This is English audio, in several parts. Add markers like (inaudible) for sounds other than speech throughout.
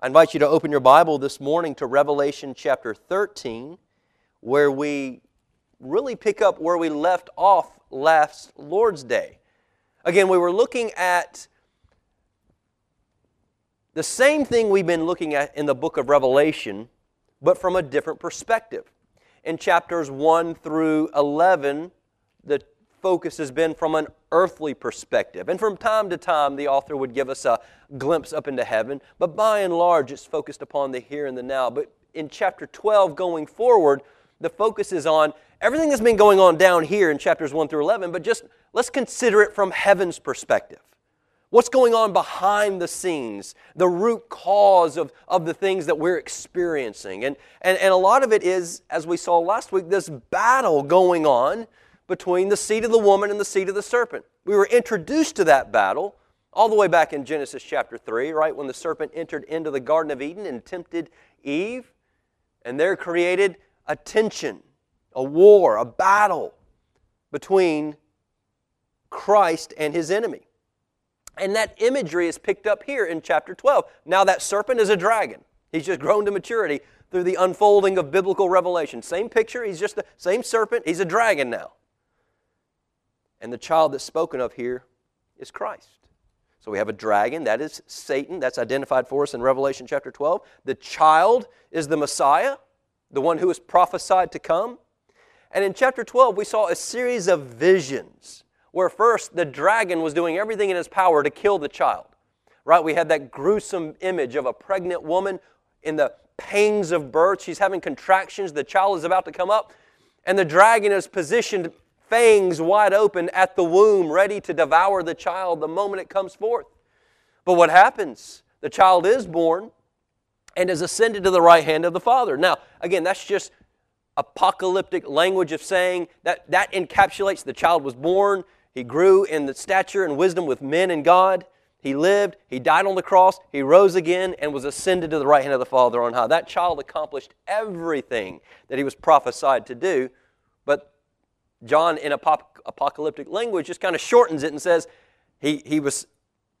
I invite you to open your Bible this morning to Revelation chapter 13, where we really pick up where we left off last Lord's Day. Again, we were looking at the same thing we've been looking at in the book of Revelation, but from a different perspective. In chapters 1 through 11, the focus has been from an earthly perspective. And from time to time, the author would give us a glimpse up into heaven, but by and large, it's focused upon the here and the now. But in chapter 12, going forward, the focus is on everything that's been going on down here in chapters 1 through 11, but just let's consider it from heaven's perspective. What's going on behind the scenes, the root cause of, of the things that we're experiencing. And, and, and a lot of it is, as we saw last week, this battle going on between the seed of the woman and the seed of the serpent. We were introduced to that battle all the way back in Genesis chapter 3, right? When the serpent entered into the Garden of Eden and tempted Eve, and there created a tension, a war, a battle between Christ and his enemy. And that imagery is picked up here in chapter 12. Now, that serpent is a dragon. He's just grown to maturity through the unfolding of biblical revelation. Same picture, he's just the same serpent, he's a dragon now. And the child that's spoken of here is Christ. So we have a dragon, that is Satan, that's identified for us in Revelation chapter 12. The child is the Messiah, the one who is prophesied to come. And in chapter 12, we saw a series of visions where first the dragon was doing everything in his power to kill the child. Right? We had that gruesome image of a pregnant woman in the pangs of birth. She's having contractions, the child is about to come up, and the dragon is positioned fangs wide open at the womb, ready to devour the child the moment it comes forth. But what happens? The child is born and is ascended to the right hand of the Father. Now, again, that's just apocalyptic language of saying that that encapsulates the child was born, he grew in the stature and wisdom with men and God. He lived, he died on the cross, he rose again, and was ascended to the right hand of the Father on high. That child accomplished everything that he was prophesied to do, but John, in apocalyptic language, just kind of shortens it and says he, he was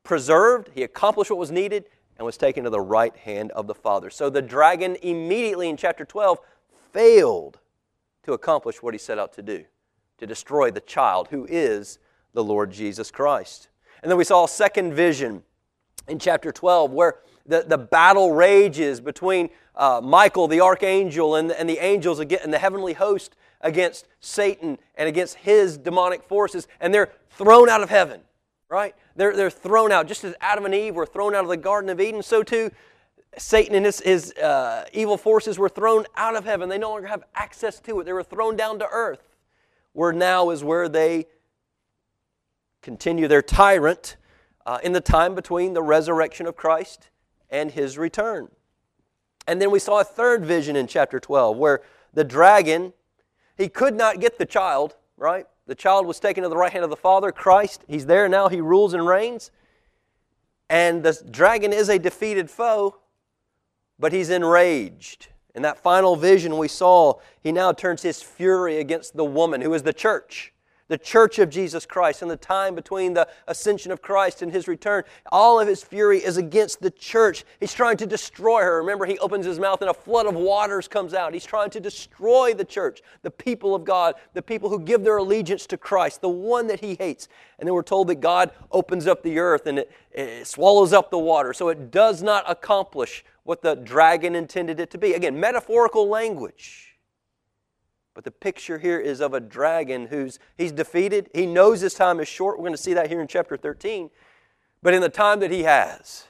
preserved, he accomplished what was needed, and was taken to the right hand of the Father. So the dragon immediately in chapter 12 failed to accomplish what he set out to do to destroy the child who is the Lord Jesus Christ. And then we saw a second vision in chapter 12 where the, the battle rages between uh, Michael, the archangel, and, and the angels again, and the heavenly host against Satan and against his demonic forces, and they're thrown out of heaven, right? They're, they're thrown out. Just as Adam and Eve were thrown out of the Garden of Eden, so too Satan and his, his uh, evil forces were thrown out of heaven. They no longer have access to it. They were thrown down to earth, where now is where they continue their tyrant uh, in the time between the resurrection of Christ and his return. And then we saw a third vision in chapter 12 where the dragon he could not get the child, right? The child was taken to the right hand of the Father, Christ. He's there now, he rules and reigns. And the dragon is a defeated foe, but he's enraged. In that final vision we saw, he now turns his fury against the woman who is the church the church of Jesus Christ, and the time between the ascension of Christ and his return, all of his fury is against the church. He's trying to destroy her. Remember, he opens his mouth and a flood of waters comes out. He's trying to destroy the church, the people of God, the people who give their allegiance to Christ, the one that he hates. And then we're told that God opens up the earth and it, it swallows up the water. So it does not accomplish what the dragon intended it to be. Again, metaphorical language. But the picture here is of a dragon who's he's defeated. He knows his time is short. We're going to see that here in chapter 13. But in the time that he has,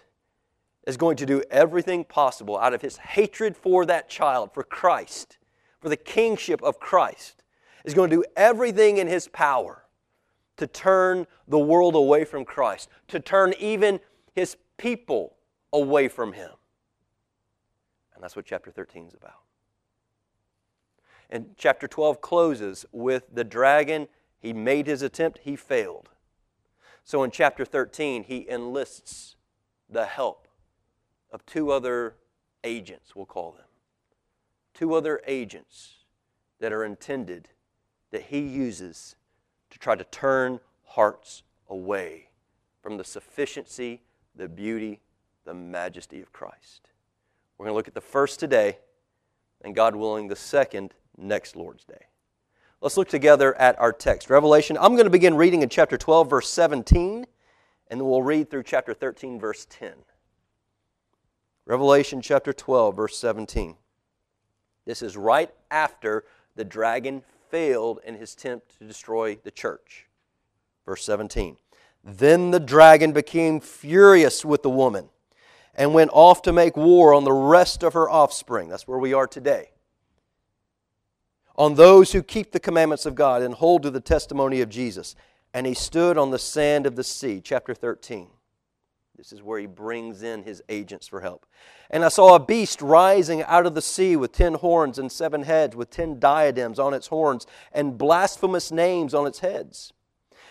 is going to do everything possible out of his hatred for that child, for Christ, for the kingship of Christ, is going to do everything in his power to turn the world away from Christ, to turn even his people away from him. And that's what chapter 13 is about. And chapter 12 closes with the dragon. He made his attempt, he failed. So in chapter 13, he enlists the help of two other agents, we'll call them. Two other agents that are intended that he uses to try to turn hearts away from the sufficiency, the beauty, the majesty of Christ. We're going to look at the first today, and God willing, the second next Lord's Day. Let's look together at our text. Revelation, I'm going to begin reading in chapter 12, verse 17, and then we'll read through chapter 13, verse 10. Revelation chapter 12, verse 17. This is right after the dragon failed in his attempt to destroy the church. Verse 17. Then the dragon became furious with the woman and went off to make war on the rest of her offspring. That's where we are today. On those who keep the commandments of God and hold to the testimony of Jesus. And he stood on the sand of the sea. Chapter 13. This is where he brings in his agents for help. And I saw a beast rising out of the sea with ten horns and seven heads, with ten diadems on its horns, and blasphemous names on its heads.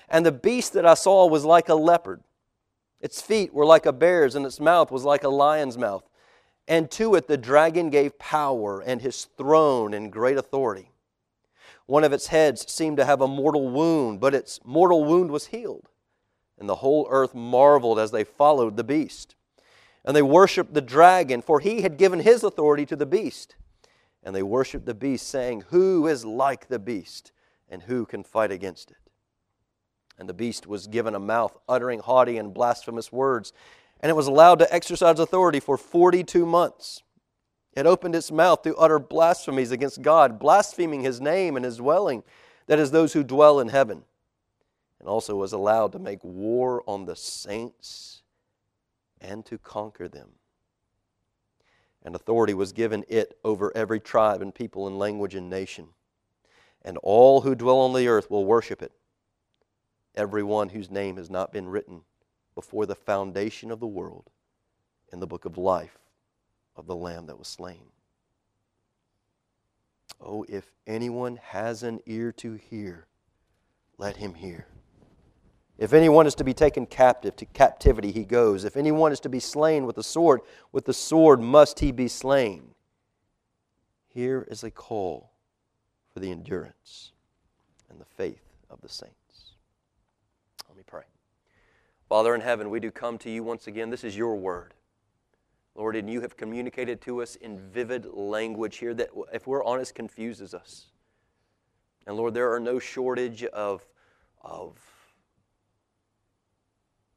And the beast that I saw was like a leopard. Its feet were like a bear's, and its mouth was like a lion's mouth. And to it the dragon gave power and his throne and great authority. One of its heads seemed to have a mortal wound, but its mortal wound was healed. And the whole earth marveled as they followed the beast. And they worshiped the dragon, for he had given his authority to the beast. And they worshiped the beast, saying, Who is like the beast, and who can fight against it? And the beast was given a mouth uttering haughty and blasphemous words, and it was allowed to exercise authority for 42 months. It opened its mouth to utter blasphemies against God, blaspheming his name and his dwelling, that is, those who dwell in heaven, and also was allowed to make war on the saints and to conquer them. And authority was given it over every tribe and people and language and nation. And all who dwell on the earth will worship it everyone whose name has not been written before the foundation of the world in the book of life of the Lamb that was slain. Oh, if anyone has an ear to hear, let him hear. If anyone is to be taken captive, to captivity he goes. If anyone is to be slain with the sword, with the sword must he be slain. Here is a call for the endurance and the faith of the saints. Let me pray. Father in heaven, we do come to you once again. This is your word. Lord, and you have communicated to us in vivid language here that, if we're honest, confuses us. And Lord, there are no shortage of, of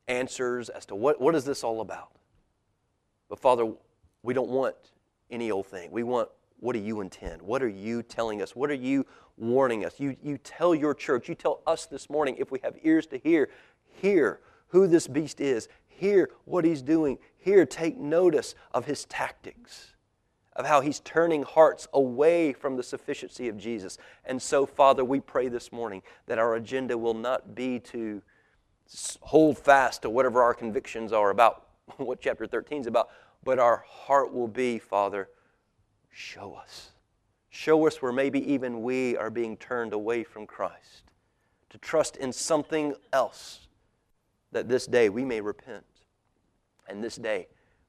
answers as to what, what is this all about. But Father, we don't want any old thing. We want what do you intend? What are you telling us? What are you warning us? You, you tell your church, you tell us this morning, if we have ears to hear, hear who this beast is. Hear what he's doing. Here, take notice of his tactics, of how he's turning hearts away from the sufficiency of Jesus. And so, Father, we pray this morning that our agenda will not be to hold fast to whatever our convictions are about (laughs) what chapter 13 is about, but our heart will be, Father, show us. Show us where maybe even we are being turned away from Christ, to trust in something else that this day we may repent. And this day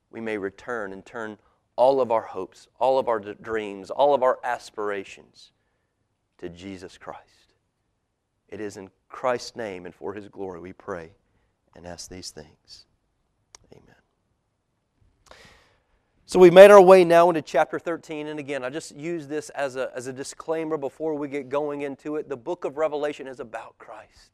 we may return and turn all of our hopes, all of our dreams, all of our aspirations to Jesus Christ. It is in Christ's name and for his glory we pray and ask these things. Amen. So we've made our way now into chapter 13. And again, I just use this as a, as a disclaimer before we get going into it. The book of Revelation is about Christ.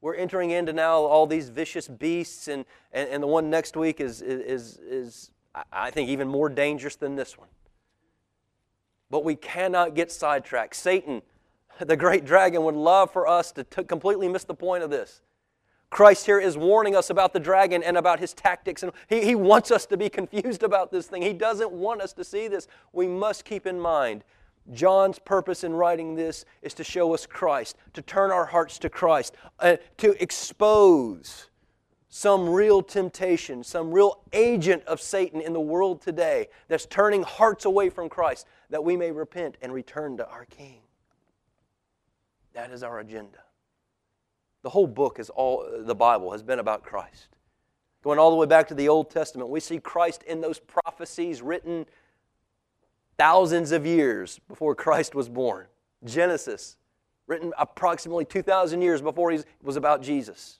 We're entering into now all these vicious beasts, and, and, and the one next week is, is, is, I think, even more dangerous than this one. But we cannot get sidetracked. Satan, (laughs) the great dragon, would love for us to t- completely miss the point of this. Christ here is warning us about the dragon and about his tactics, and he, he wants us to be (laughs) confused about this thing. He doesn't want us to see this. We must keep in mind John's purpose in writing this is to show us Christ, to turn our hearts to Christ, uh, to expose some real temptation, some real agent of Satan in the world today that's turning hearts away from Christ, that we may repent and return to our King. That is our agenda. The whole book is all the Bible has been about Christ. Going all the way back to the Old Testament, we see Christ in those prophecies written thousands of years before Christ was born. Genesis, written approximately 2,000 years before he was about Jesus.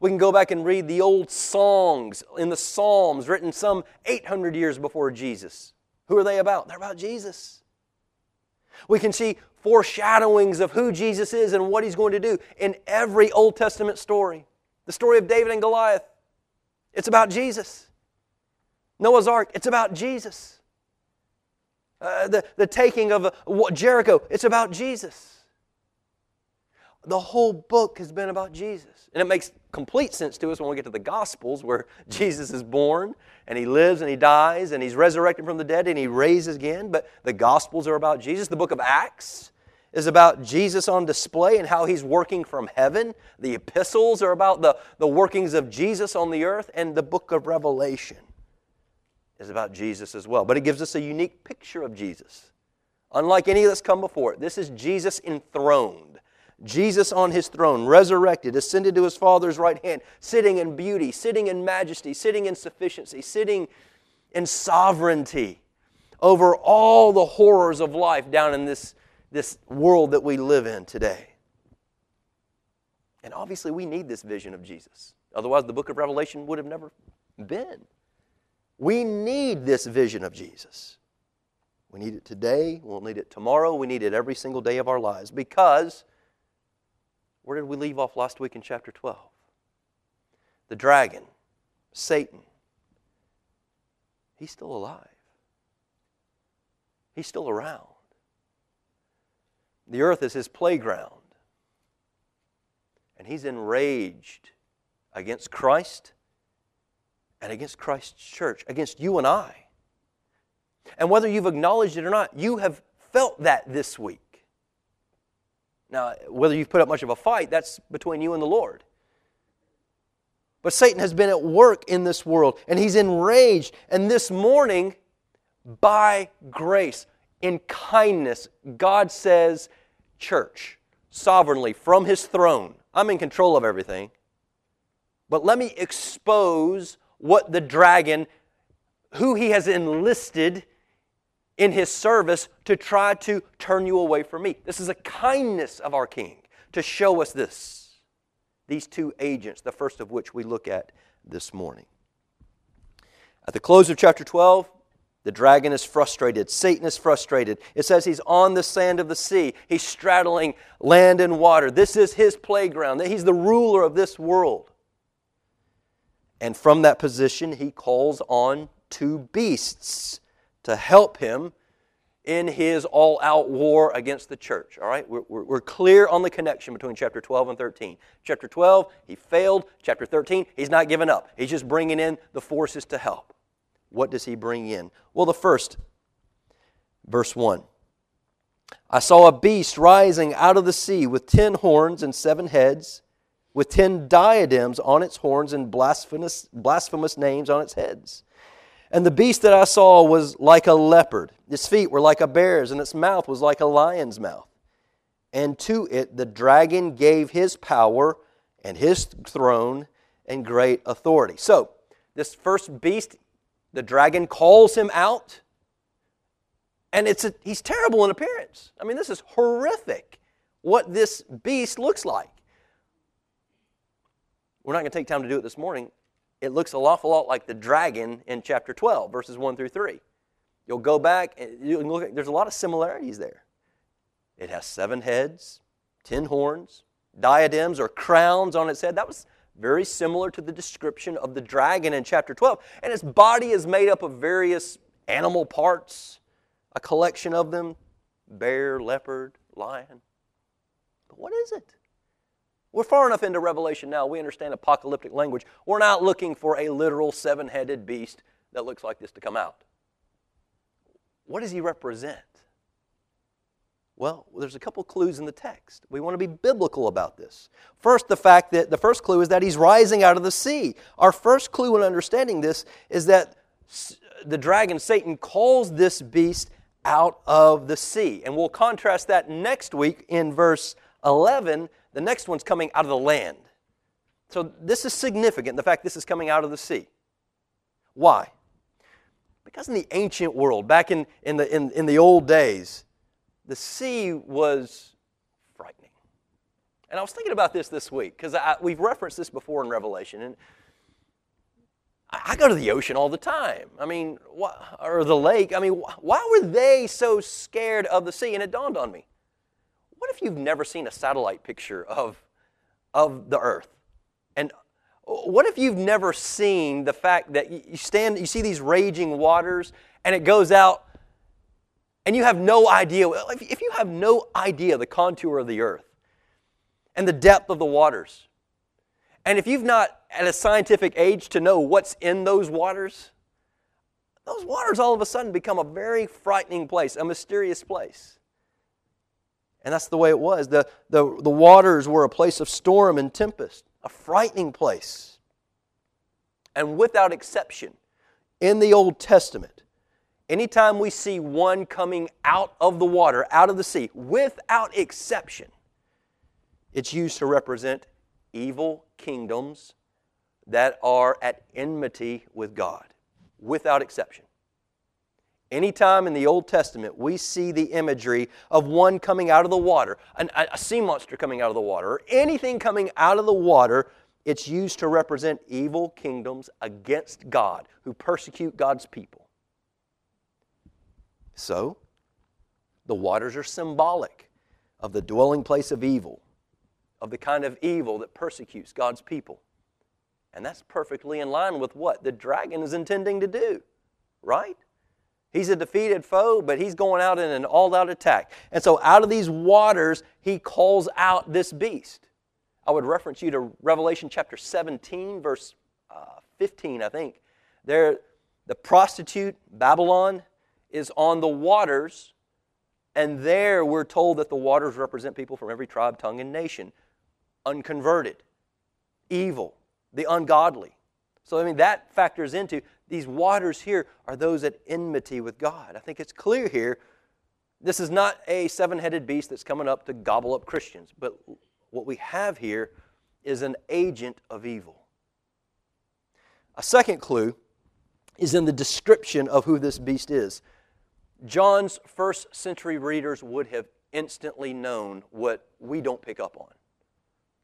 We can go back and read the old songs in the Psalms written some 800 years before Jesus. Who are they about? They're about Jesus. We can see foreshadowings of who Jesus is and what he's going to do in every Old Testament story. The story of David and Goliath, it's about Jesus. Noah's Ark, it's about Jesus. Uh, the, the taking of uh, Jericho, it's about Jesus. The whole book has been about Jesus. And it makes complete sense to us when we get to the Gospels where (laughs) Jesus is born and he lives and he dies and he's resurrected from the dead and he raises again. But the Gospels are about Jesus. The book of Acts is about Jesus on display and how he's working from heaven. The epistles are about the, the workings of Jesus on the earth. And the book of Revelation is about Jesus as well. But it gives us a unique picture of Jesus. Unlike any that's come before it, this is Jesus enthroned. Jesus on his throne, resurrected, ascended to his Father's right hand, sitting in beauty, sitting in majesty, sitting in sufficiency, sitting in sovereignty over all the horrors of life down in this, this world that we live in today. And obviously, we need this vision of Jesus. Otherwise, the book of Revelation would have never been. We need this vision of Jesus. We need it today, we'll need it tomorrow, we need it every single day of our lives because where did we leave off last week in chapter 12? The dragon, Satan, he's still alive. He's still around. The earth is his playground. And he's enraged against Christ and against Christ's church, against you and I. And whether you've acknowledged it or not, you have felt that this week. Now, whether you've put up much of a fight, that's between you and the Lord. But Satan has been at work in this world, and he's enraged. And this morning, by grace, in kindness, God says, Church, sovereignly, from his throne, I'm in control of everything. But let me expose what the dragon, who he has enlisted in his service to try to turn you away from me. This is a kindness of our King to show us this. These two agents, the first of which we look at this morning. At the close of chapter 12, the dragon is frustrated. Satan is frustrated. It says he's on the sand of the sea. He's straddling land and water. This is his playground. He's the ruler of this world. And from that position, he calls on two beasts to help him in his all out war against the church. All right? We're, we're, clear on the connection between chapter 12 and 13. Chapter 12, he failed. Chapter 13, he's not giving up. He's just bringing in the forces to help. What does he bring in? Well, the first, verse 1. I saw a beast rising out of the sea with ten horns and seven heads, with ten diadems on its horns and blasphemous, blasphemous names on its heads. And the beast that I saw was like a leopard. Its feet were like a bear's, and its mouth was like a lion's mouth. And to it the dragon gave his power and his throne and great authority. So, this first beast, the dragon calls him out, and it's a, he's terrible in appearance. I mean, this is horrific what this beast looks like. We're not going to take time to do it this morning it looks an awful lot like the dragon in chapter 12, verses 1 through 3. You'll go back, and you look at, there's a lot of similarities there. It has seven heads, ten horns, diadems or crowns on its head. That was very similar to the description of the dragon in chapter 12. And its body is made up of various animal parts, a collection of them bear, leopard, lion. But what is it? We're far enough into Revelation now, we understand apocalyptic language. We're not looking for a literal seven headed beast that looks like this to come out. What does he represent? Well, there's a couple clues in the text. We want to be biblical about this. First, the fact that the first clue is that he's rising out of the sea. Our first clue in understanding this is that the dragon, Satan, calls this beast out of the sea. And we'll contrast that next week in verse 11 the next one's coming out of the land. So this is significant, the fact this is coming out of the sea. Why? Because in the ancient world, back in, in, the, in, in the old days, the sea was frightening. And I was thinking about this this week because we've referenced this before in Revelation. And I go to the ocean all the time. I mean, or the lake. I mean, why were they so scared of the sea? And it dawned on me. What if you've never seen a satellite picture of, of the earth? And what if you've never seen the fact that you stand, you see these raging waters, and it goes out, and you have no idea, if you have no idea the contour of the earth and the depth of the waters, and if you've not at a scientific age to know what's in those waters, those waters all of a sudden become a very frightening place, a mysterious place. And that's the way it was. The, the, the waters were a place of storm and tempest, a frightening place. And without exception, in the Old Testament, anytime we see one coming out of the water, out of the sea, without exception, it's used to represent evil kingdoms that are at enmity with God, without exception. Anytime in the Old Testament we see the imagery of one coming out of the water, an, a sea monster coming out of the water, or anything coming out of the water, it's used to represent evil kingdoms against God who persecute God's people. So, the waters are symbolic of the dwelling place of evil, of the kind of evil that persecutes God's people. And that's perfectly in line with what the dragon is intending to do, right? He's a defeated foe, but he's going out in an all out attack. And so, out of these waters, he calls out this beast. I would reference you to Revelation chapter 17, verse uh, 15, I think. There, the prostitute, Babylon, is on the waters, and there we're told that the waters represent people from every tribe, tongue, and nation unconverted, evil, the ungodly. So, I mean, that factors into these waters here are those at enmity with God. I think it's clear here. This is not a seven headed beast that's coming up to gobble up Christians, but what we have here is an agent of evil. A second clue is in the description of who this beast is. John's first century readers would have instantly known what we don't pick up on.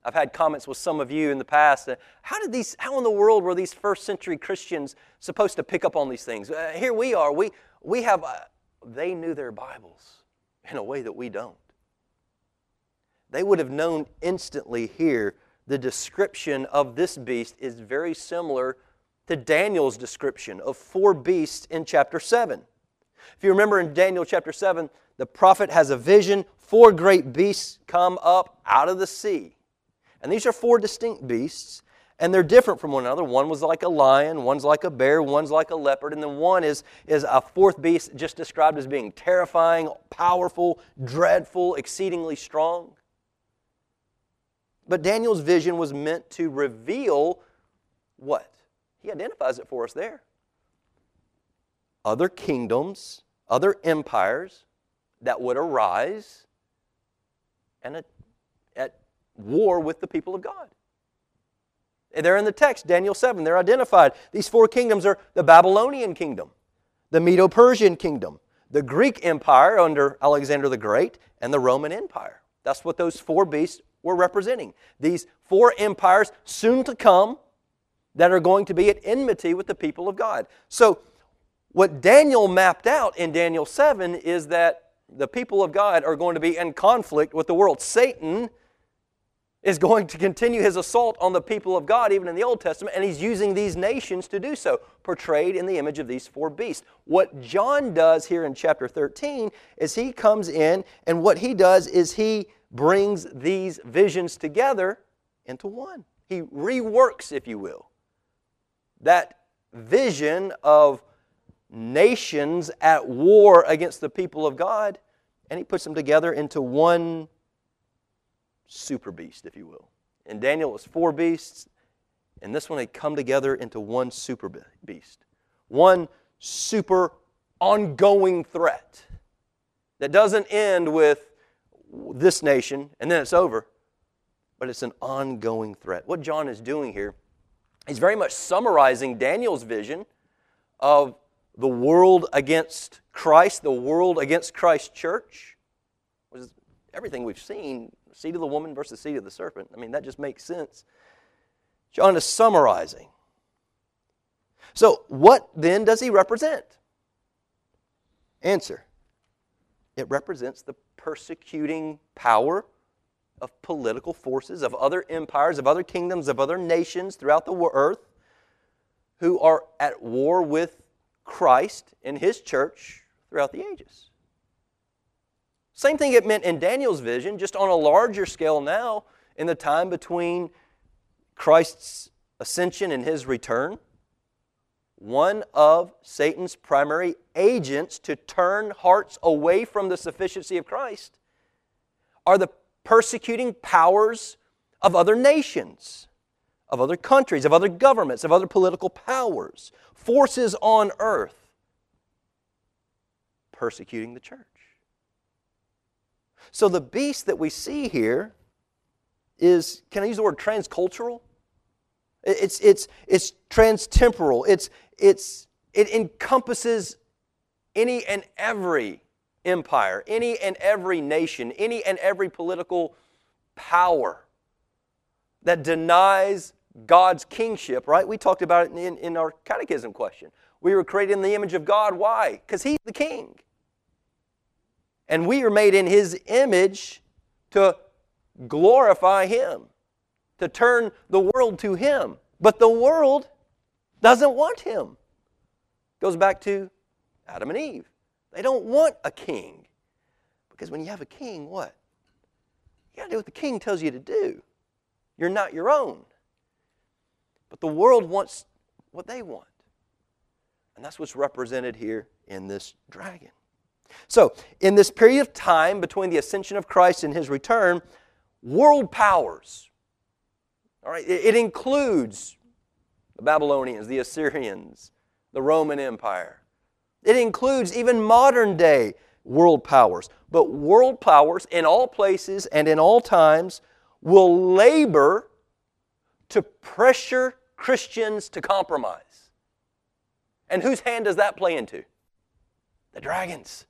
I've had comments with some of you in the past. How did these? How in the world were these first century Christians supposed to pick up on these things? Uh, here we are. We we have. Uh, they knew their Bibles in a way that we don't. They would have known instantly here. The description of this beast is very similar to Daniel's description of four beasts in chapter seven. If you remember in Daniel chapter seven, the prophet has a vision. Four great beasts come up out of the sea. And these are four distinct beasts, and they're different from one another. One was like a lion, one's like a bear, one's like a leopard, and then one is, is a fourth beast just described as being terrifying, powerful, dreadful, exceedingly strong. But Daniel's vision was meant to reveal what? He identifies it for us there. Other kingdoms, other empires that would arise and at, at war with the people of God. They're in the text, Daniel 7. They're identified. These four kingdoms are the Babylonian kingdom, the Medo Persian kingdom, the Greek Empire under Alexander the Great, and the Roman Empire. That's what those four beasts were representing. These four empires soon to come that are going to be at enmity with the people of God. So, what Daniel mapped out in Daniel 7 is that the people of God are going to be in conflict with the world. Satan is going to continue his assault on the people of God, even in the Old Testament, and he's using these nations to do so, portrayed in the image of these four beasts. What John does here in chapter 13 is he comes in, and what he does is he brings these visions together into one. He reworks, if you will, that vision of nations at war against the people of God, and he puts them together into one super beast, if you will. In Daniel, was four beasts. and this one, had come together into one super beast. One super ongoing threat that doesn't end with this nation and then it's over, but it's an ongoing threat. What John is doing here, he's very much summarizing Daniel's vision of the world against Christ, the world against Christ's church, is everything we've seen seed of the woman versus seed of the serpent. I mean, that just makes sense. John is summarizing. So, what then does he represent? Answer it represents the persecuting power of political forces, of other empires, of other kingdoms, of other nations throughout the earth who are at war with Christ and his church throughout the ages. Same thing it meant in Daniel's vision, just on a larger scale now, in the time between Christ's ascension and his return. One of Satan's primary agents to turn hearts away from the sufficiency of Christ are the persecuting powers of other nations, of other countries, of other governments, of other political powers, forces on earth persecuting the church. So the beast that we see here is, can I use the word transcultural? It's, it's, it's transtemporal. It's, it's, it encompasses any and every empire, any and every nation, any and every political power that denies God's kingship, right? We talked about it in, in our catechism question. We were created in the image of God. Why? Because He's the king. And we are made in His image to glorify Him, to turn the world to Him. But the world doesn't want Him. Goes back to Adam and Eve. They don't want a king. Because when you have a king, what? You got to do what the king tells you to do. You're not your own. But the world wants what they want. And that's what's represented here in this dragon. So, in this period of time between the ascension of Christ and his return, world powers, all right, it, it includes the Babylonians, the Assyrians, the Roman Empire, it includes even modern day world powers. But world powers in all places and in all times will labor to pressure Christians to compromise. And whose hand does that play into? The dragon's.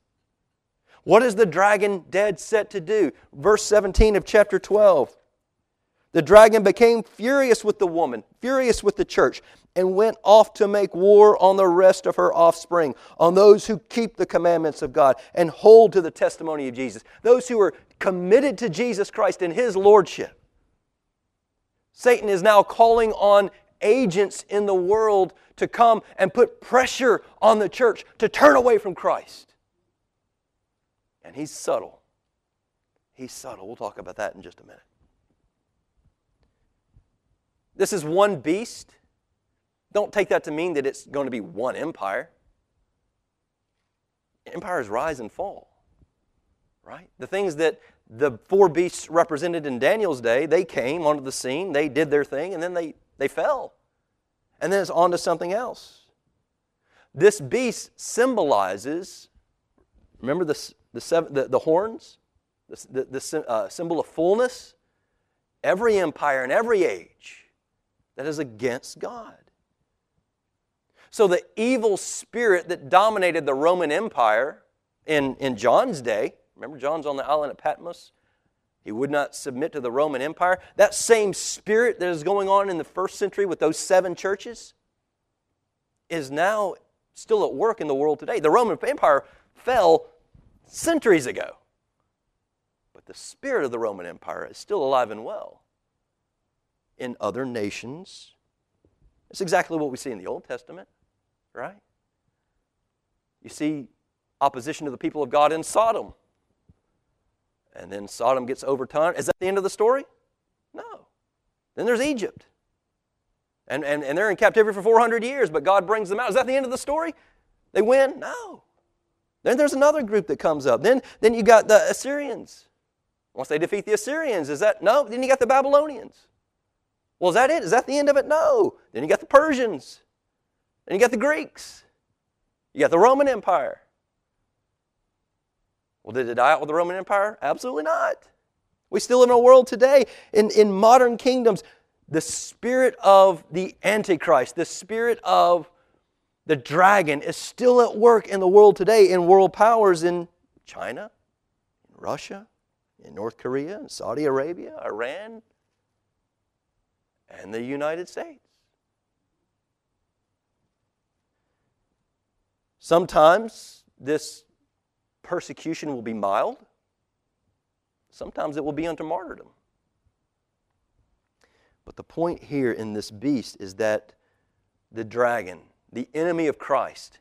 What is the dragon dead set to do? Verse 17 of chapter 12. The dragon became furious with the woman, furious with the church, and went off to make war on the rest of her offspring, on those who keep the commandments of God and hold to the testimony of Jesus, those who are committed to Jesus Christ and His Lordship. Satan is now calling on agents in the world to come and put pressure on the church to turn away from Christ. And he's subtle. He's subtle. We'll talk about that in just a minute. This is one beast don't take that to mean that it's going to be one empire. Empires rise and fall, right? The things that the four beasts represented in Daniel's day, they came onto the scene, they did their thing, and then they, they fell. And then it's on to something else. This beast symbolizes, remember the, the, seven, the, the horns? The, the, uh, symbol of fullness? Every empire in every age that is against God. So the evil spirit that dominated the Roman Empire in, in John's day, remember John's on the island of Patmos? He would not submit to the Roman Empire. That same spirit that is going on in the first century with those seven churches is now still at work in the world today. The Roman Empire fell centuries ago. But the spirit of the Roman Empire is still alive and well in other nations. It's exactly what we see in the Old Testament right? You see opposition to the people of God in Sodom. And then Sodom gets overturned. Is that the end of the story? No. Then there's Egypt. And, and, and they're in captivity for 400 years, but God brings them out. Is that the end of the story? They win? No. Then there's another group that comes up. Then, then you got the Assyrians. Once they defeat the Assyrians, is that? No. Then you got the Babylonians. Well, is that it? Is that the end of it? No. Then you got the Persians. And you got the Greeks. You got the Roman Empire. Well, did it die out with the Roman Empire? Absolutely not. We still live in a world today, in, in modern kingdoms, the spirit of the Antichrist, the spirit of the dragon is still at work in the world today, in world powers in China, in Russia, in North Korea, and Saudi Arabia, Iran, and the United States. Sometimes this persecution will be mild, sometimes it will be unto martyrdom. But the point here in this beast is that the dragon, the enemy of Christ,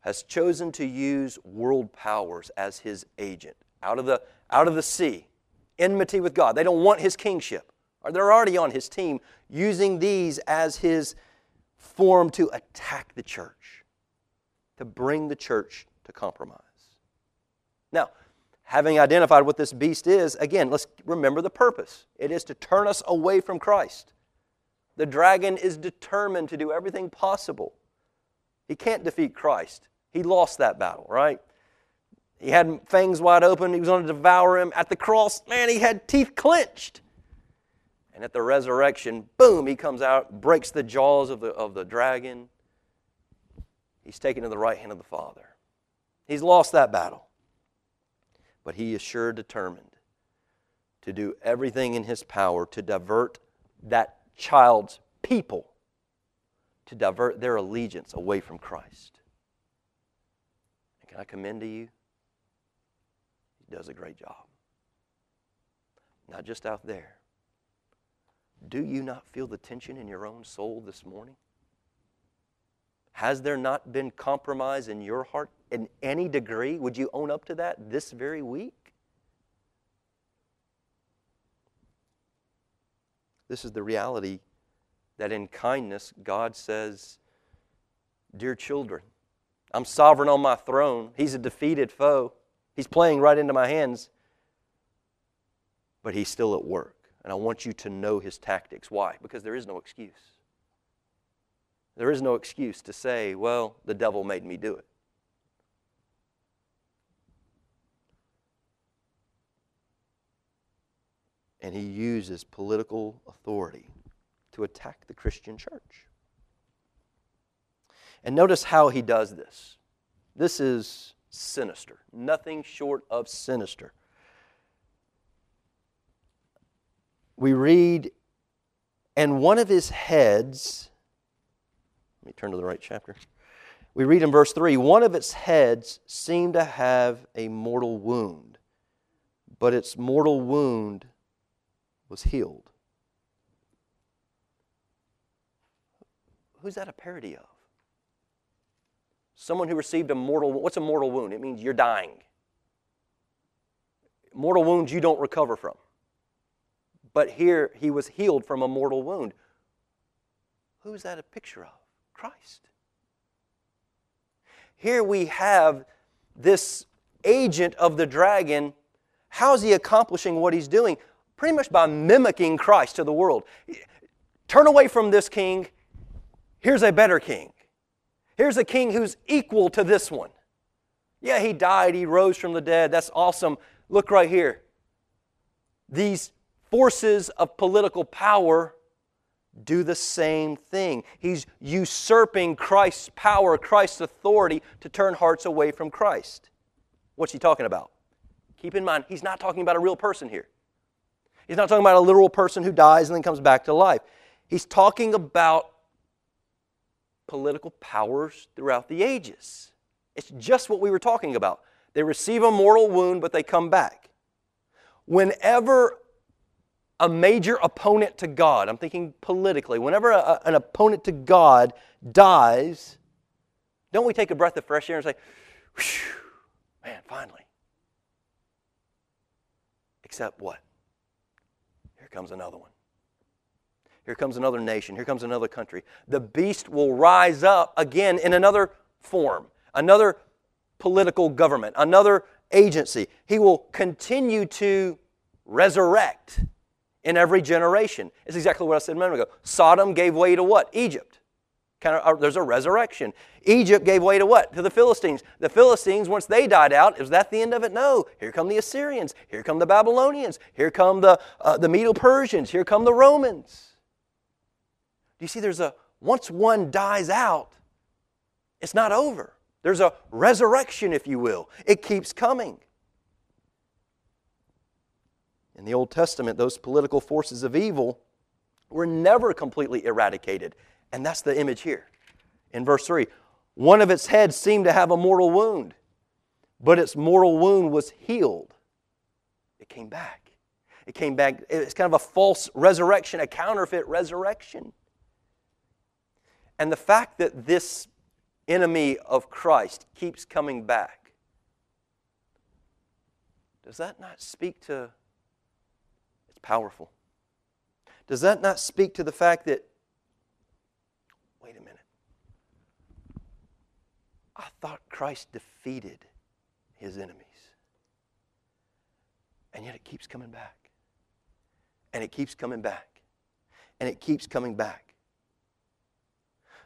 has chosen to use world powers as his agent out of the, out of the sea, enmity with God. They don't want his kingship. Or they're already on his team, using these as his form to attack the church, to bring the church to compromise. Now, having identified what this beast is, again, let's remember the purpose. It is to turn us away from Christ. The dragon is determined to do everything possible. He can't defeat Christ. He lost that battle, right? He had fangs wide open. He was going to devour him. At the cross, man, he had teeth clenched. And at the resurrection, boom, he comes out, breaks the jaws of the, of the dragon. He's taken to the right hand of the Father. He's lost that battle. But he is sure determined to do everything in his power to divert that child's people, to divert their allegiance away from Christ. And can I commend to you? He does a great job. Not just out there do you not feel the tension in your own soul this morning? Has there not been compromise in your heart in any degree? Would you own up to that this very week? This is the reality that in kindness, God says, Dear children, I'm sovereign on my throne. He's a defeated foe. He's playing right into my hands, but he's still at work. And I want you to know his tactics. Why? Because there is no excuse. There is no excuse to say, well, the devil made me do it. And he uses political authority to attack the Christian church. And notice how he does this. This is sinister, nothing short of sinister. we read, and one of his heads, let me turn to the right chapter. We read in verse 3 one of its heads seemed to have a mortal wound, but its mortal wound was healed. Who's that a parody of? Someone who received a mortal what's a mortal wound? It means you're dying. Mortal wounds you don't recover from but here he was healed from a mortal wound. Who's that a picture of? Christ. Here we have this agent of the dragon. How's he accomplishing what he's doing? Pretty much by mimicking Christ to the world. Turn away from this king. Here's a better king. Here's a king who's equal to this one. Yeah, he died, he rose from the dead. That's awesome. Look right here. These forces of political power do the same thing. He's usurping Christ's power, Christ's authority to turn hearts away from Christ. What's he talking about? Keep in mind, he's not talking about a real person here. He's not talking about a literal person who dies and then comes back to life. He's talking about political powers throughout the ages. It's just what we were talking about. They receive a mortal wound, but they come back. Whenever a major opponent to God, I'm thinking politically, whenever a, an opponent to God dies, don't we take a breath of fresh air and say, man, finally. Except what? Comes another one. Here comes another nation. Here comes another country. The beast will rise up again in another form, another political government, another agency. He will continue to resurrect in every generation. It's exactly what I said a minute ago. Sodom gave way to what? Egypt. Kind of, uh, there's a resurrection. Egypt gave way to what? To the Philistines. The Philistines, once they died out, is that the end of it? No. Here come the Assyrians. Here come the Babylonians. Here come the, uh, the Medo Persians. Here come the Romans. Do you see there's a, once one dies out, it's not over. There's a resurrection, if you will. It keeps coming. In the Old Testament, those political forces of evil were never completely eradicated. And that's the image here. In verse 3, one of its heads seemed to have a mortal wound, but its mortal wound was healed. It came back. It came back. It's kind of a false resurrection, a counterfeit resurrection. And the fact that this enemy of Christ keeps coming back, does that not speak to it's powerful? Does that not speak to the fact that, wait a minute, I thought Christ defeated his enemies. And yet it keeps coming back. And it keeps coming back. And it keeps coming back.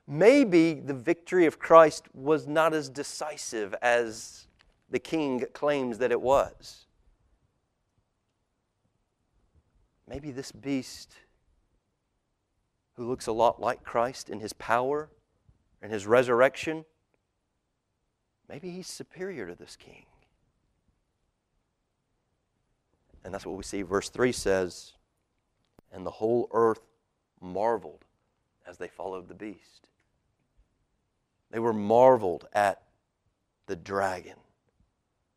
Maybe the victory of Christ was not as decisive as the king claims that it was. Maybe this beast, who looks a lot like Christ in his power and his resurrection, maybe he's superior to this king. And that's what we see. Verse 3 says, And the whole earth marveled as they followed the beast. They were marveled at the dragon,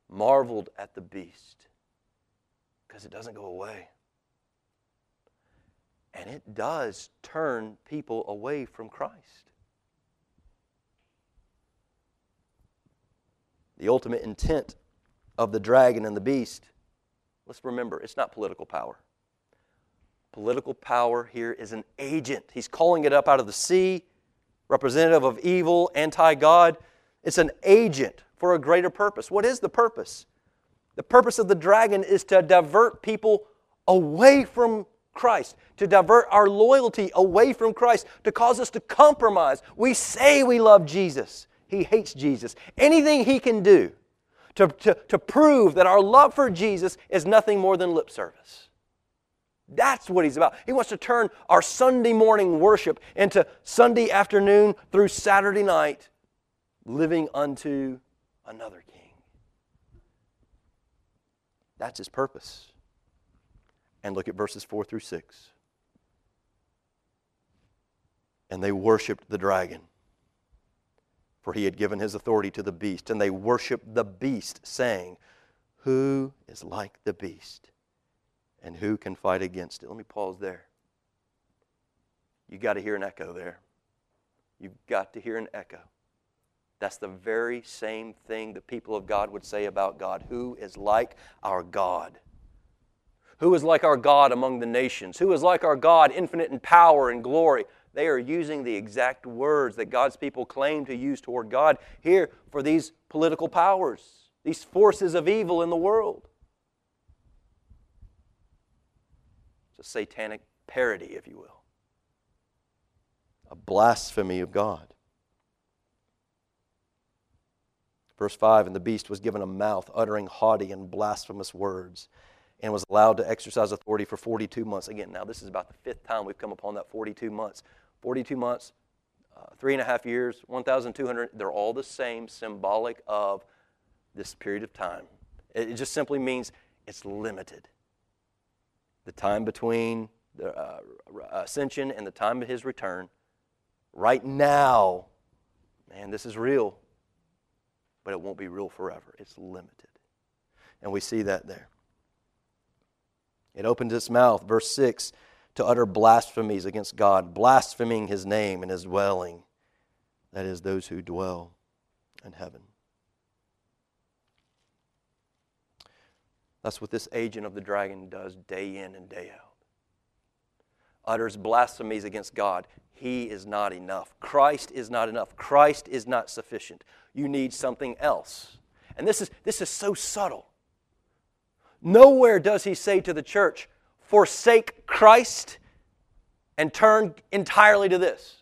marveled at the beast, because it doesn't go away. And it does turn people away from Christ. The ultimate intent of the dragon and the beast, let's remember, it's not political power. Political power here is an agent. He's calling it up out of the sea, representative of evil, anti God. It's an agent for a greater purpose. What is the purpose? The purpose of the dragon is to divert people away from Christ, to divert our loyalty away from Christ, to cause us to compromise. We say we love Jesus, he hates Jesus. Anything he can do to, to, to prove that our love for Jesus is nothing more than lip service. That's what he's about. He wants to turn our Sunday morning worship into Sunday afternoon through Saturday night, living unto another king. That's his purpose and look at verses 4 through 6. And they worshiped the dragon, for he had given his authority to the beast. And they worshiped the beast, saying, Who is like the beast? And who can fight against it? Let me pause there. You got to hear an echo there. You've got to hear an echo. That's the very same thing the people of God would say about God. Who is like our God? Who is like our God among the nations? Who is like our God, infinite in power and glory? They are using the exact words that God's people claim to use toward God here for these political powers, these forces of evil in the world. It's a satanic parody, if you will, a blasphemy of God. Verse 5 And the beast was given a mouth, uttering haughty and blasphemous words and was allowed to exercise authority for 42 months. Again, now this is about the fifth time we've come upon that 42 months. 42 months, uh, three and a half years, 1,200, they're all the same, symbolic of this period of time. It, it just simply means it's limited. The time between the uh, ascension and the time of his return. Right now, man, this is real, but it won't be real forever. It's limited. And we see that there. It opens its mouth, verse 6, to utter blasphemies against God, blaspheming his name and his dwelling, that is, those who dwell in heaven. That's what this agent of the dragon does day in and day out. Utters blasphemies against God. He is not enough. Christ is not enough. Christ is not sufficient. You need something else. And this is, this is so subtle. Nowhere does he say to the church, forsake Christ and turn entirely to this.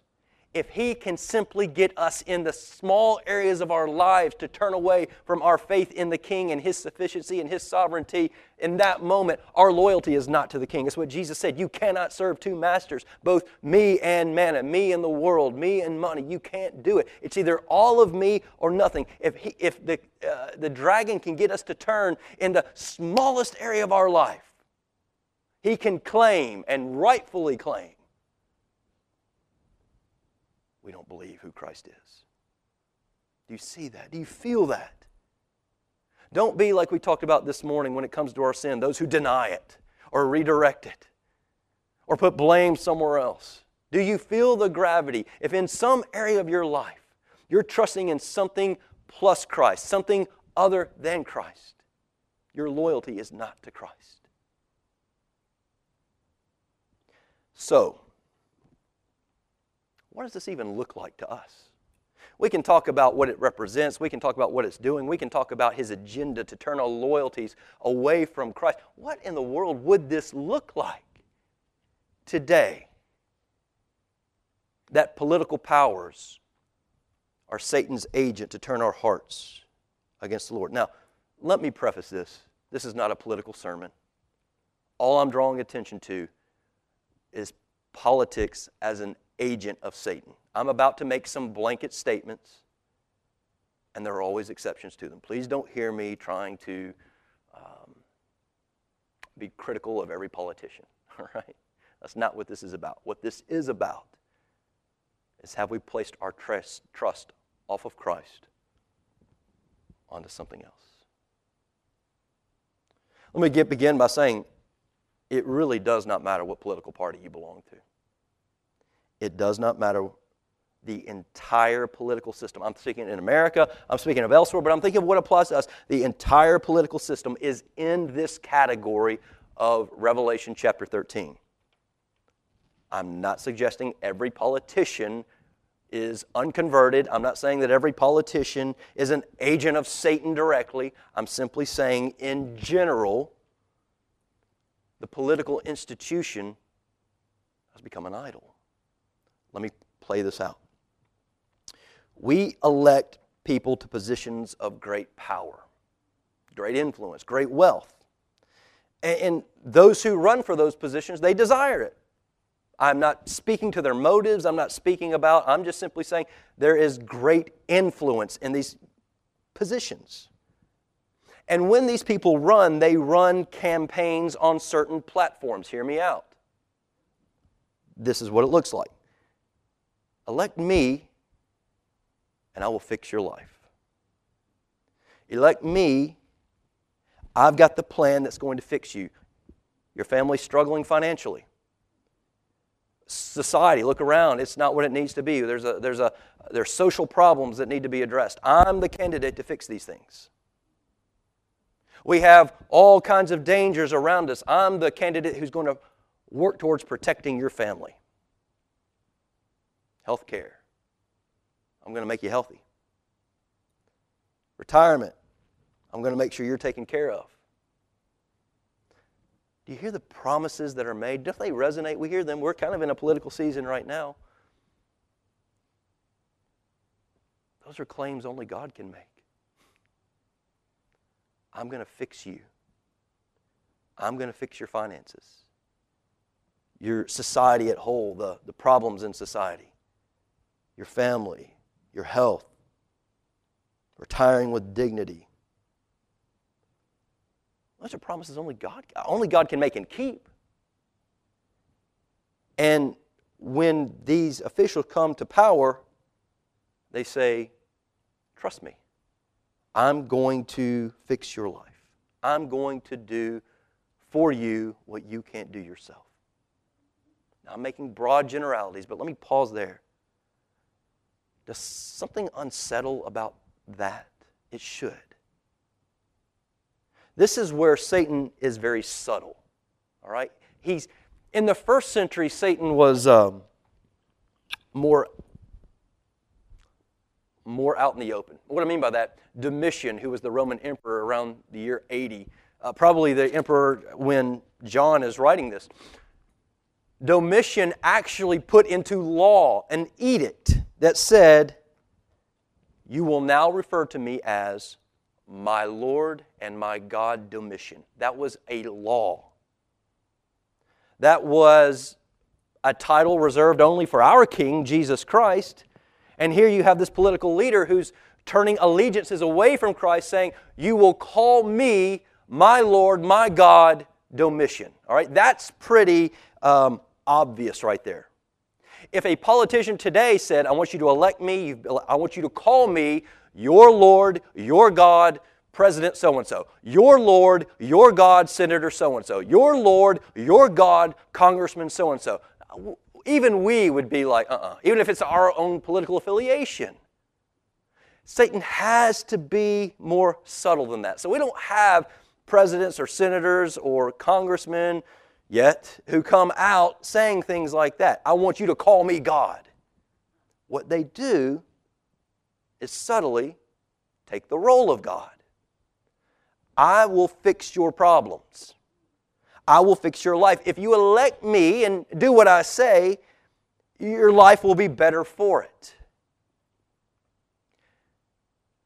If he can simply get us in the small areas of our lives to turn away from our faith in the king and his sufficiency and his sovereignty, in that moment, our loyalty is not to the king. It's what Jesus said. You cannot serve two masters, both me and mammon, me and the world, me and money. You can't do it. It's either all of me or nothing. If, he, if the, uh, the dragon can get us to turn in the smallest area of our life, he can claim and rightfully claim we don't believe who Christ is. Do you see that? Do you feel that? Don't be like we talked about this morning when it comes to our sin, those who deny it or redirect it or put blame somewhere else. Do you feel the gravity? If in some area of your life you're trusting in something plus Christ, something other than Christ, your loyalty is not to Christ. So, what does this even look like to us? We can talk about what it represents. We can talk about what it's doing. We can talk about his agenda to turn our loyalties away from Christ. What in the world would this look like today? That political powers are Satan's agent to turn our hearts against the Lord. Now, let me preface this. This is not a political sermon. All I'm drawing attention to is politics as an agent of Satan. I'm about to make some blanket statements, and there are always exceptions to them. Please don't hear me trying to um, be critical of every politician, (laughs) all right? That's not what this is about. What this is about is have we placed our trust, off of Christ onto something else? Let me get, begin by saying it really does not matter what political party you belong to. It does not matter the entire political system. I'm speaking in America, I'm speaking of elsewhere, but I'm thinking of what applies to us. The entire political system is in this category of Revelation chapter 13. I'm not suggesting every politician is unconverted. I'm not saying that every politician is an agent of Satan directly. I'm simply saying, in general, the political institution has become an idol. Let me play this out. We elect people to positions of great power, great influence, great wealth. And those who run for those positions, they desire it. I'm not speaking to their motives. I'm not speaking about, I'm just simply saying there is great influence in these positions. And when these people run, they run campaigns on certain platforms. Hear me out. This is what it looks like. Elect me, and I will fix your life. Elect me, I've got the plan that's going to fix you. Your family's struggling financially. Society, look around, it's not what it needs to be. There's, a, there's, a, there's social problems that need to be addressed. I'm the candidate to fix these things. We have all kinds of dangers around us. I'm the candidate who's going to work towards protecting your family health care. I'm going to make you healthy. Retirement. I'm going to make sure you're taken care of. Do you hear the promises that are made? Don't they resonate? We hear them. We're kind of in a political season right now. Those are claims only God can make. I'm going to fix you. I'm going to fix your finances, your society at whole, the, the problems in society your family, your health, retiring with dignity. Those are promises only God, only God can make and keep. And when these officials come to power, they say, Trust me, I'm going to fix your life. I'm going to do for you what you can't do yourself. Now, I'm making broad generalities, but let me pause there. Does something unsettle about that? It should. This is where Satan is very subtle. All right? He's in the first century, Satan was um, more more out in the open. What I mean by that, Domitian, who was the Roman emperor around the year 80, uh, probably the emperor when John is writing this, Domitian actually put into law an edict that said, You will now refer to me as my Lord and my God Domitian. That was a law. That was a title reserved only for our King, Jesus Christ. And here you have this political leader who's turning allegiances away from Christ, saying, You will call me my Lord, my God, Domitian. All right, that's pretty um, obvious right there. If a politician today said, I want you to elect me, I want you to call me your Lord, your God, President so and so, your Lord, your God, Senator so and so, your Lord, your God, Congressman so and so, even we would be like, uh uh-uh, uh even if it's our own political affiliation. Satan has to be more subtle than that. So we don't have presidents or senators or congressmen yet who come out saying things like that. I want you to call me God. What they do is subtly take the role of God. I will fix your problems. I will fix your life. If you elect me and do what I say, your life will be better for it.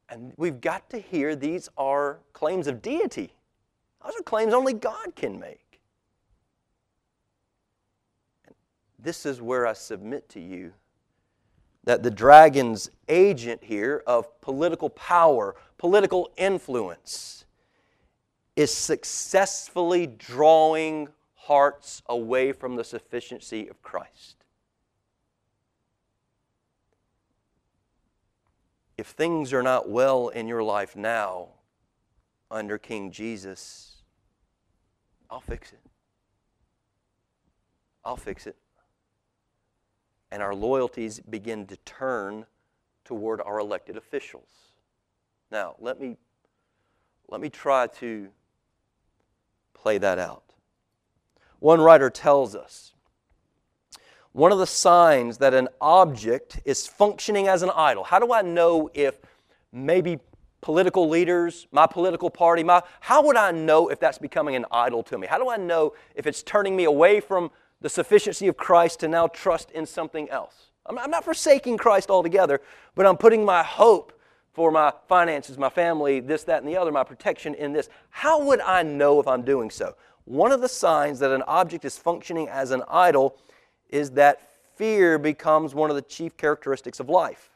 And we've got to hear these are claims of deity. Those are claims only God can make. This is where I submit to you that the dragon's agent here of political power, political influence, is successfully drawing hearts away from the sufficiency of Christ. if things are not well in your life now under King Jesus, I'll fix it. I'll fix it. And our loyalties begin to turn toward our elected officials. Now, let me, let me try to play that out. One writer tells us one of the signs that an object is functioning as an idol. How do I know if maybe political leaders, my political party, my, how would I know if that's becoming an idol to me? How do I know if it's turning me away from the sufficiency of Christ to now trust in something else? I'm, not forsaking Christ altogether, but I'm putting my hope for my finances, my family, this, that, and the other, my protection in this. How would I know if I'm doing so? One of the signs that an object is functioning as an idol is that fear becomes one of the chief characteristics of life.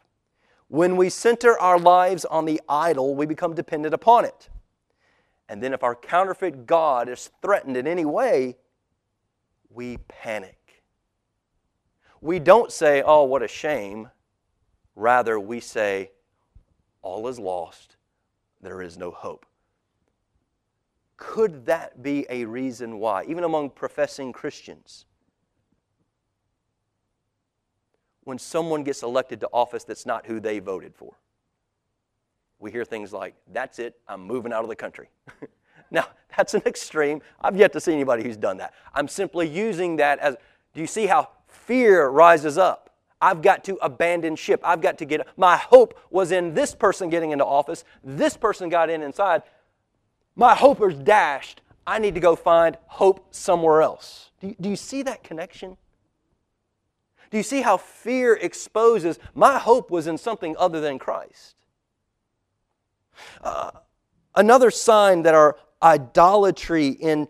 When we center our lives on the idol, we become dependent upon it. And then, if our counterfeit God is threatened in any way, we panic. We don't say, Oh, what a shame. Rather, we say, All is lost. There is no hope. Could that be a reason why, even among professing Christians, when someone gets elected to office that's not who they voted for. We hear things like, that's it, I'm moving out of the country. (laughs) (laughs) now, that's an extreme. I've yet to see anybody who's done that. I'm simply using that as do you see how fear rises up? I've got to abandon ship. I've got to get. My hope was in this person getting into office. This person got in inside. My hope is dashed. I need to go find hope somewhere else. Do you, do you see that connection? Do you see how fear exposes? My hope was in something other than Christ. Uh, another sign that our idolatry in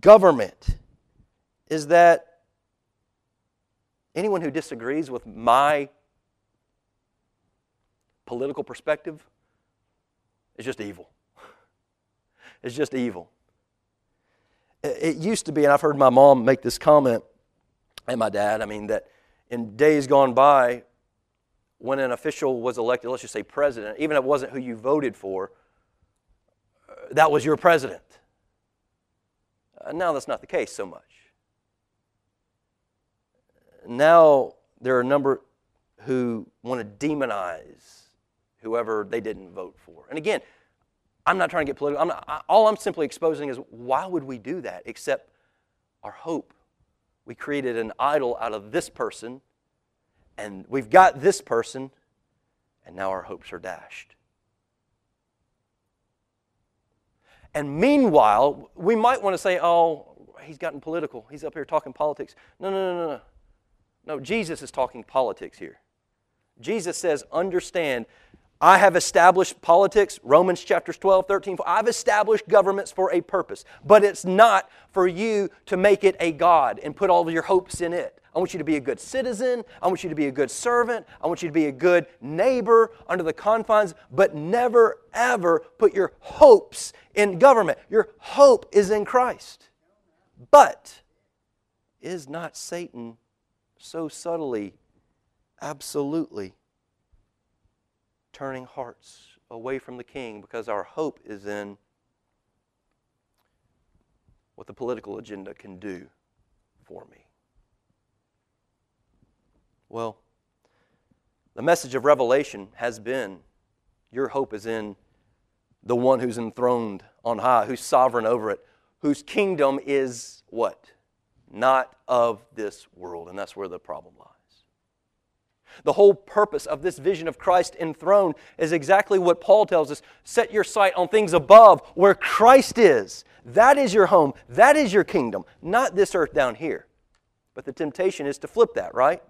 government is that anyone who disagrees with my political perspective is just evil. (laughs) It's just evil. It used to be, and I've heard my mom make this comment, and my dad, I mean, that in days gone by, when an official was elected, let's just say president, even if it wasn't who you voted for, that was your president. Uh, now that's not the case so much. Now there are a number who want to demonize whoever they didn't vote for. And again, I'm not trying to get political. I'm not, all I'm simply exposing is why would we do that except our hope we created an idol out of this person, and we've got this person, and now our hopes are dashed. And meanwhile, we might want to say, oh, he's gotten political. He's up here talking politics. No, no, no, no, no. No, Jesus is talking politics here. Jesus says, understand I have established politics, Romans chapters 12, 13. I've established governments for a purpose, but it's not for you to make it a God and put all of your hopes in it. I want you to be a good citizen. I want you to be a good servant. I want you to be a good neighbor under the confines, but never, ever put your hopes in government. Your hope is in Christ. But is not Satan so subtly, absolutely turning hearts away from the king because our hope is in what the political agenda can do for me? Well, the message of Revelation has been your hope is in the one who's enthroned on high, who's sovereign over it, whose kingdom is what? Not of this world. And that's where the problem lies. The whole purpose of this vision of Christ enthroned is exactly what Paul tells us set your sight on things above where Christ is. That is your home, that is your kingdom, not this earth down here. But the temptation is to flip that, right?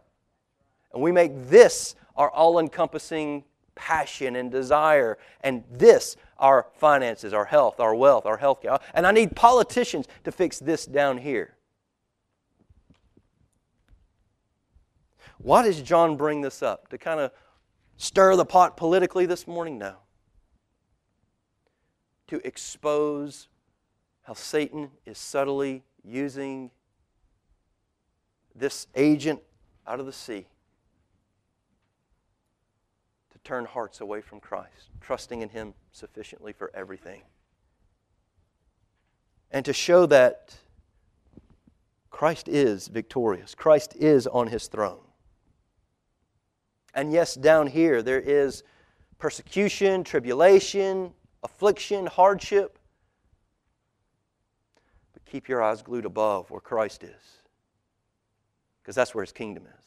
And we make this our all encompassing passion and desire, and this our finances, our health, our wealth, our health care. And I need politicians to fix this down here. Why does John bring this up? To kind of stir the pot politically this morning? No. To expose how Satan is subtly using this agent out of the sea to turn hearts away from Christ, trusting in Him sufficiently for everything. And to show that Christ is victorious, Christ is on His throne. And yes, down here there is persecution, tribulation, affliction, hardship. But keep your eyes glued above where Christ is, because that's where His kingdom is.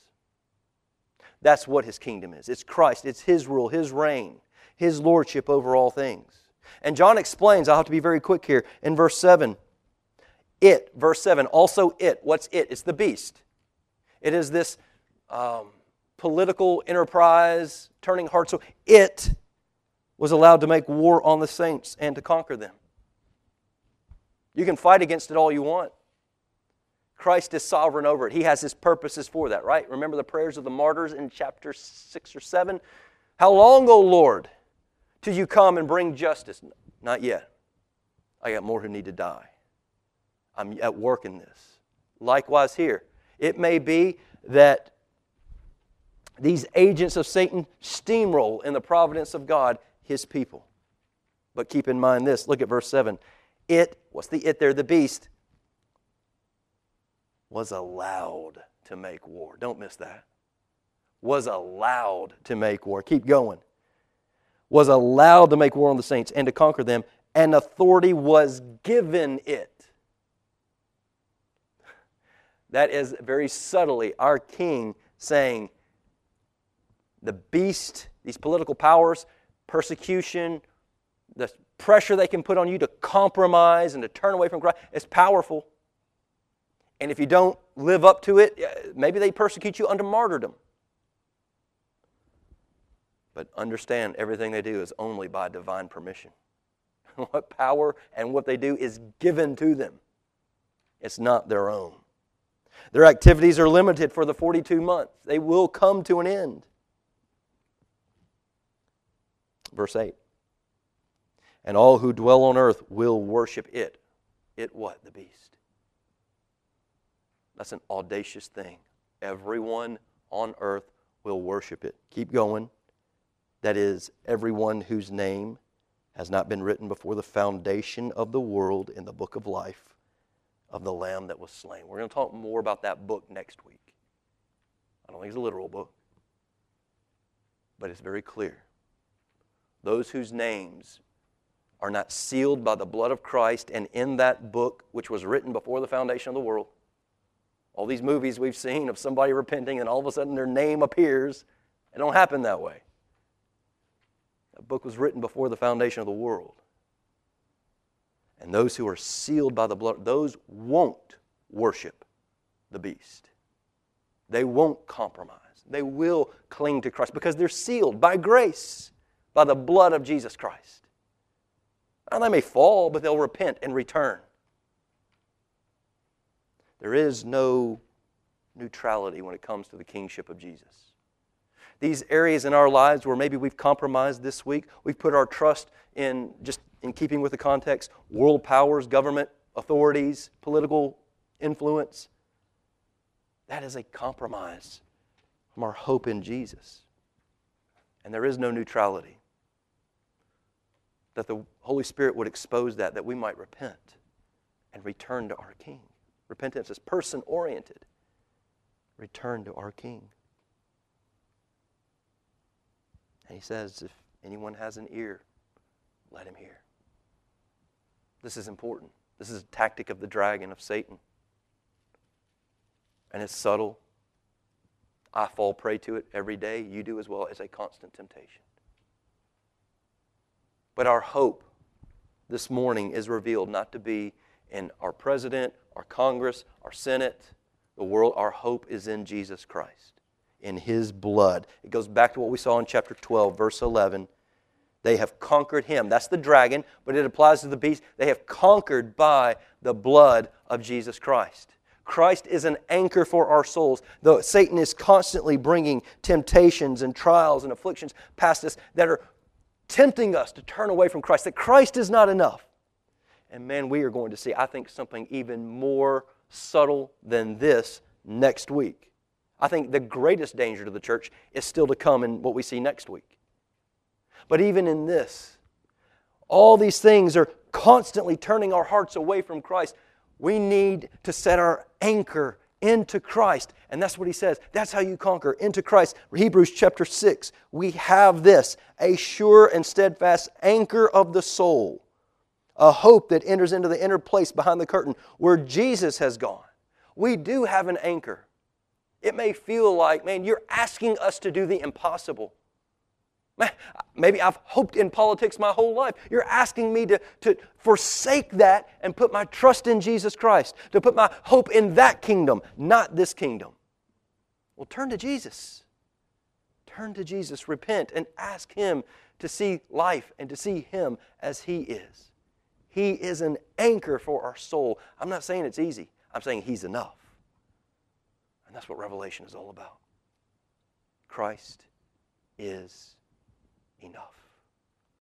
That's what his kingdom is. It's Christ, it's his rule, his reign, his lordship over all things. And John explains, I'll have to be very quick here, in verse 7. It, verse 7, also it. What's it? It's the beast. It is this um, political enterprise turning hearts. So it was allowed to make war on the saints and to conquer them. You can fight against it all you want. Christ is sovereign over it. He has his purposes for that, right? Remember the prayers of the martyrs in chapter 6 or 7? How long, O Lord, till you come and bring justice? Not yet. I got more who need to die. I'm at work in this. Likewise, here. It may be that these agents of Satan steamroll in the providence of God, his people. But keep in mind this look at verse 7. It, what's the it there? The beast was allowed to make war. Don't miss that. Was allowed to make war. Keep going. Was allowed to make war on the saints and to conquer them, and authority was given it. That is very subtly our king saying, the beast, these political powers, persecution, the pressure they can put on you to compromise and to turn away from Christ, is powerful. And if you don't live up to it, maybe they persecute you under martyrdom. But understand everything they do is only by divine permission. (laughs) what power and what they do is given to them, it's not their own. Their activities are limited for the 42 months, they will come to an end. Verse 8 And all who dwell on earth will worship it. It what? The beast. That's an audacious thing. Everyone on earth will worship it. Keep going. That is, everyone whose name has not been written before the foundation of the world in the book of life of the Lamb that was slain. We're going to talk more about that book next week. I don't think it's a literal book, but it's very clear. Those whose names are not sealed by the blood of Christ and in that book which was written before the foundation of the world all these movies we've seen of somebody repenting and all of a sudden their name appears. It don't happen that way. That book was written before the foundation of the world. And those who are sealed by the blood, those won't worship the beast. They won't compromise. They will cling to Christ because they're sealed by grace, by the blood of Jesus Christ. Now, they may fall, but they'll repent and return. There is no neutrality when it comes to the kingship of Jesus. These areas in our lives where maybe we've compromised this week, we've put our trust in, just in keeping with the context, world powers, government authorities, political influence, that is a compromise from our hope in Jesus. And there is no neutrality. That the Holy Spirit would expose that, that we might repent and return to our King. Repentance is person oriented. Return to our King. And he says, if anyone has an ear, let him hear. This is important. This is a tactic of the dragon, of Satan. And it's subtle. I fall prey to it every day. You do as well. It's a constant temptation. But our hope this morning is revealed not to be in our president, our Congress, our Senate, the world. Our hope is in Jesus Christ in his blood. It goes back to what we saw in chapter 12, verse 11. They have conquered him. That's the dragon, but it applies to the beast. They have conquered by the blood of Jesus Christ. Christ is an anchor for our souls. Though Satan is constantly bringing temptations and trials and afflictions past us that are tempting us to turn away from Christ, that Christ is not enough. And man, we are going to see, I think, something even more subtle than this next week. I think the greatest danger to the church is still to come in what we see next week. But even in this, all these things are constantly turning our hearts away from Christ. We need to set our anchor into Christ. And that's what he says. That's how you conquer into Christ. Hebrews chapter 6. We have this a sure and steadfast anchor of the soul, a hope that enters into the inner place behind the curtain where Jesus has gone. We do have an anchor. It may feel like, man, you're asking us to do the impossible. Maybe I've hoped in politics my whole life. You're asking me to, to forsake that and put my trust in Jesus Christ, to put my hope in that kingdom, not this kingdom. Well, turn to Jesus. Turn to Jesus, repent, and ask Him to see life and to see Him as He is. He is an anchor for our soul. I'm not saying it's easy, I'm saying He's enough. And that's what Revelation is all about. Christ is enough.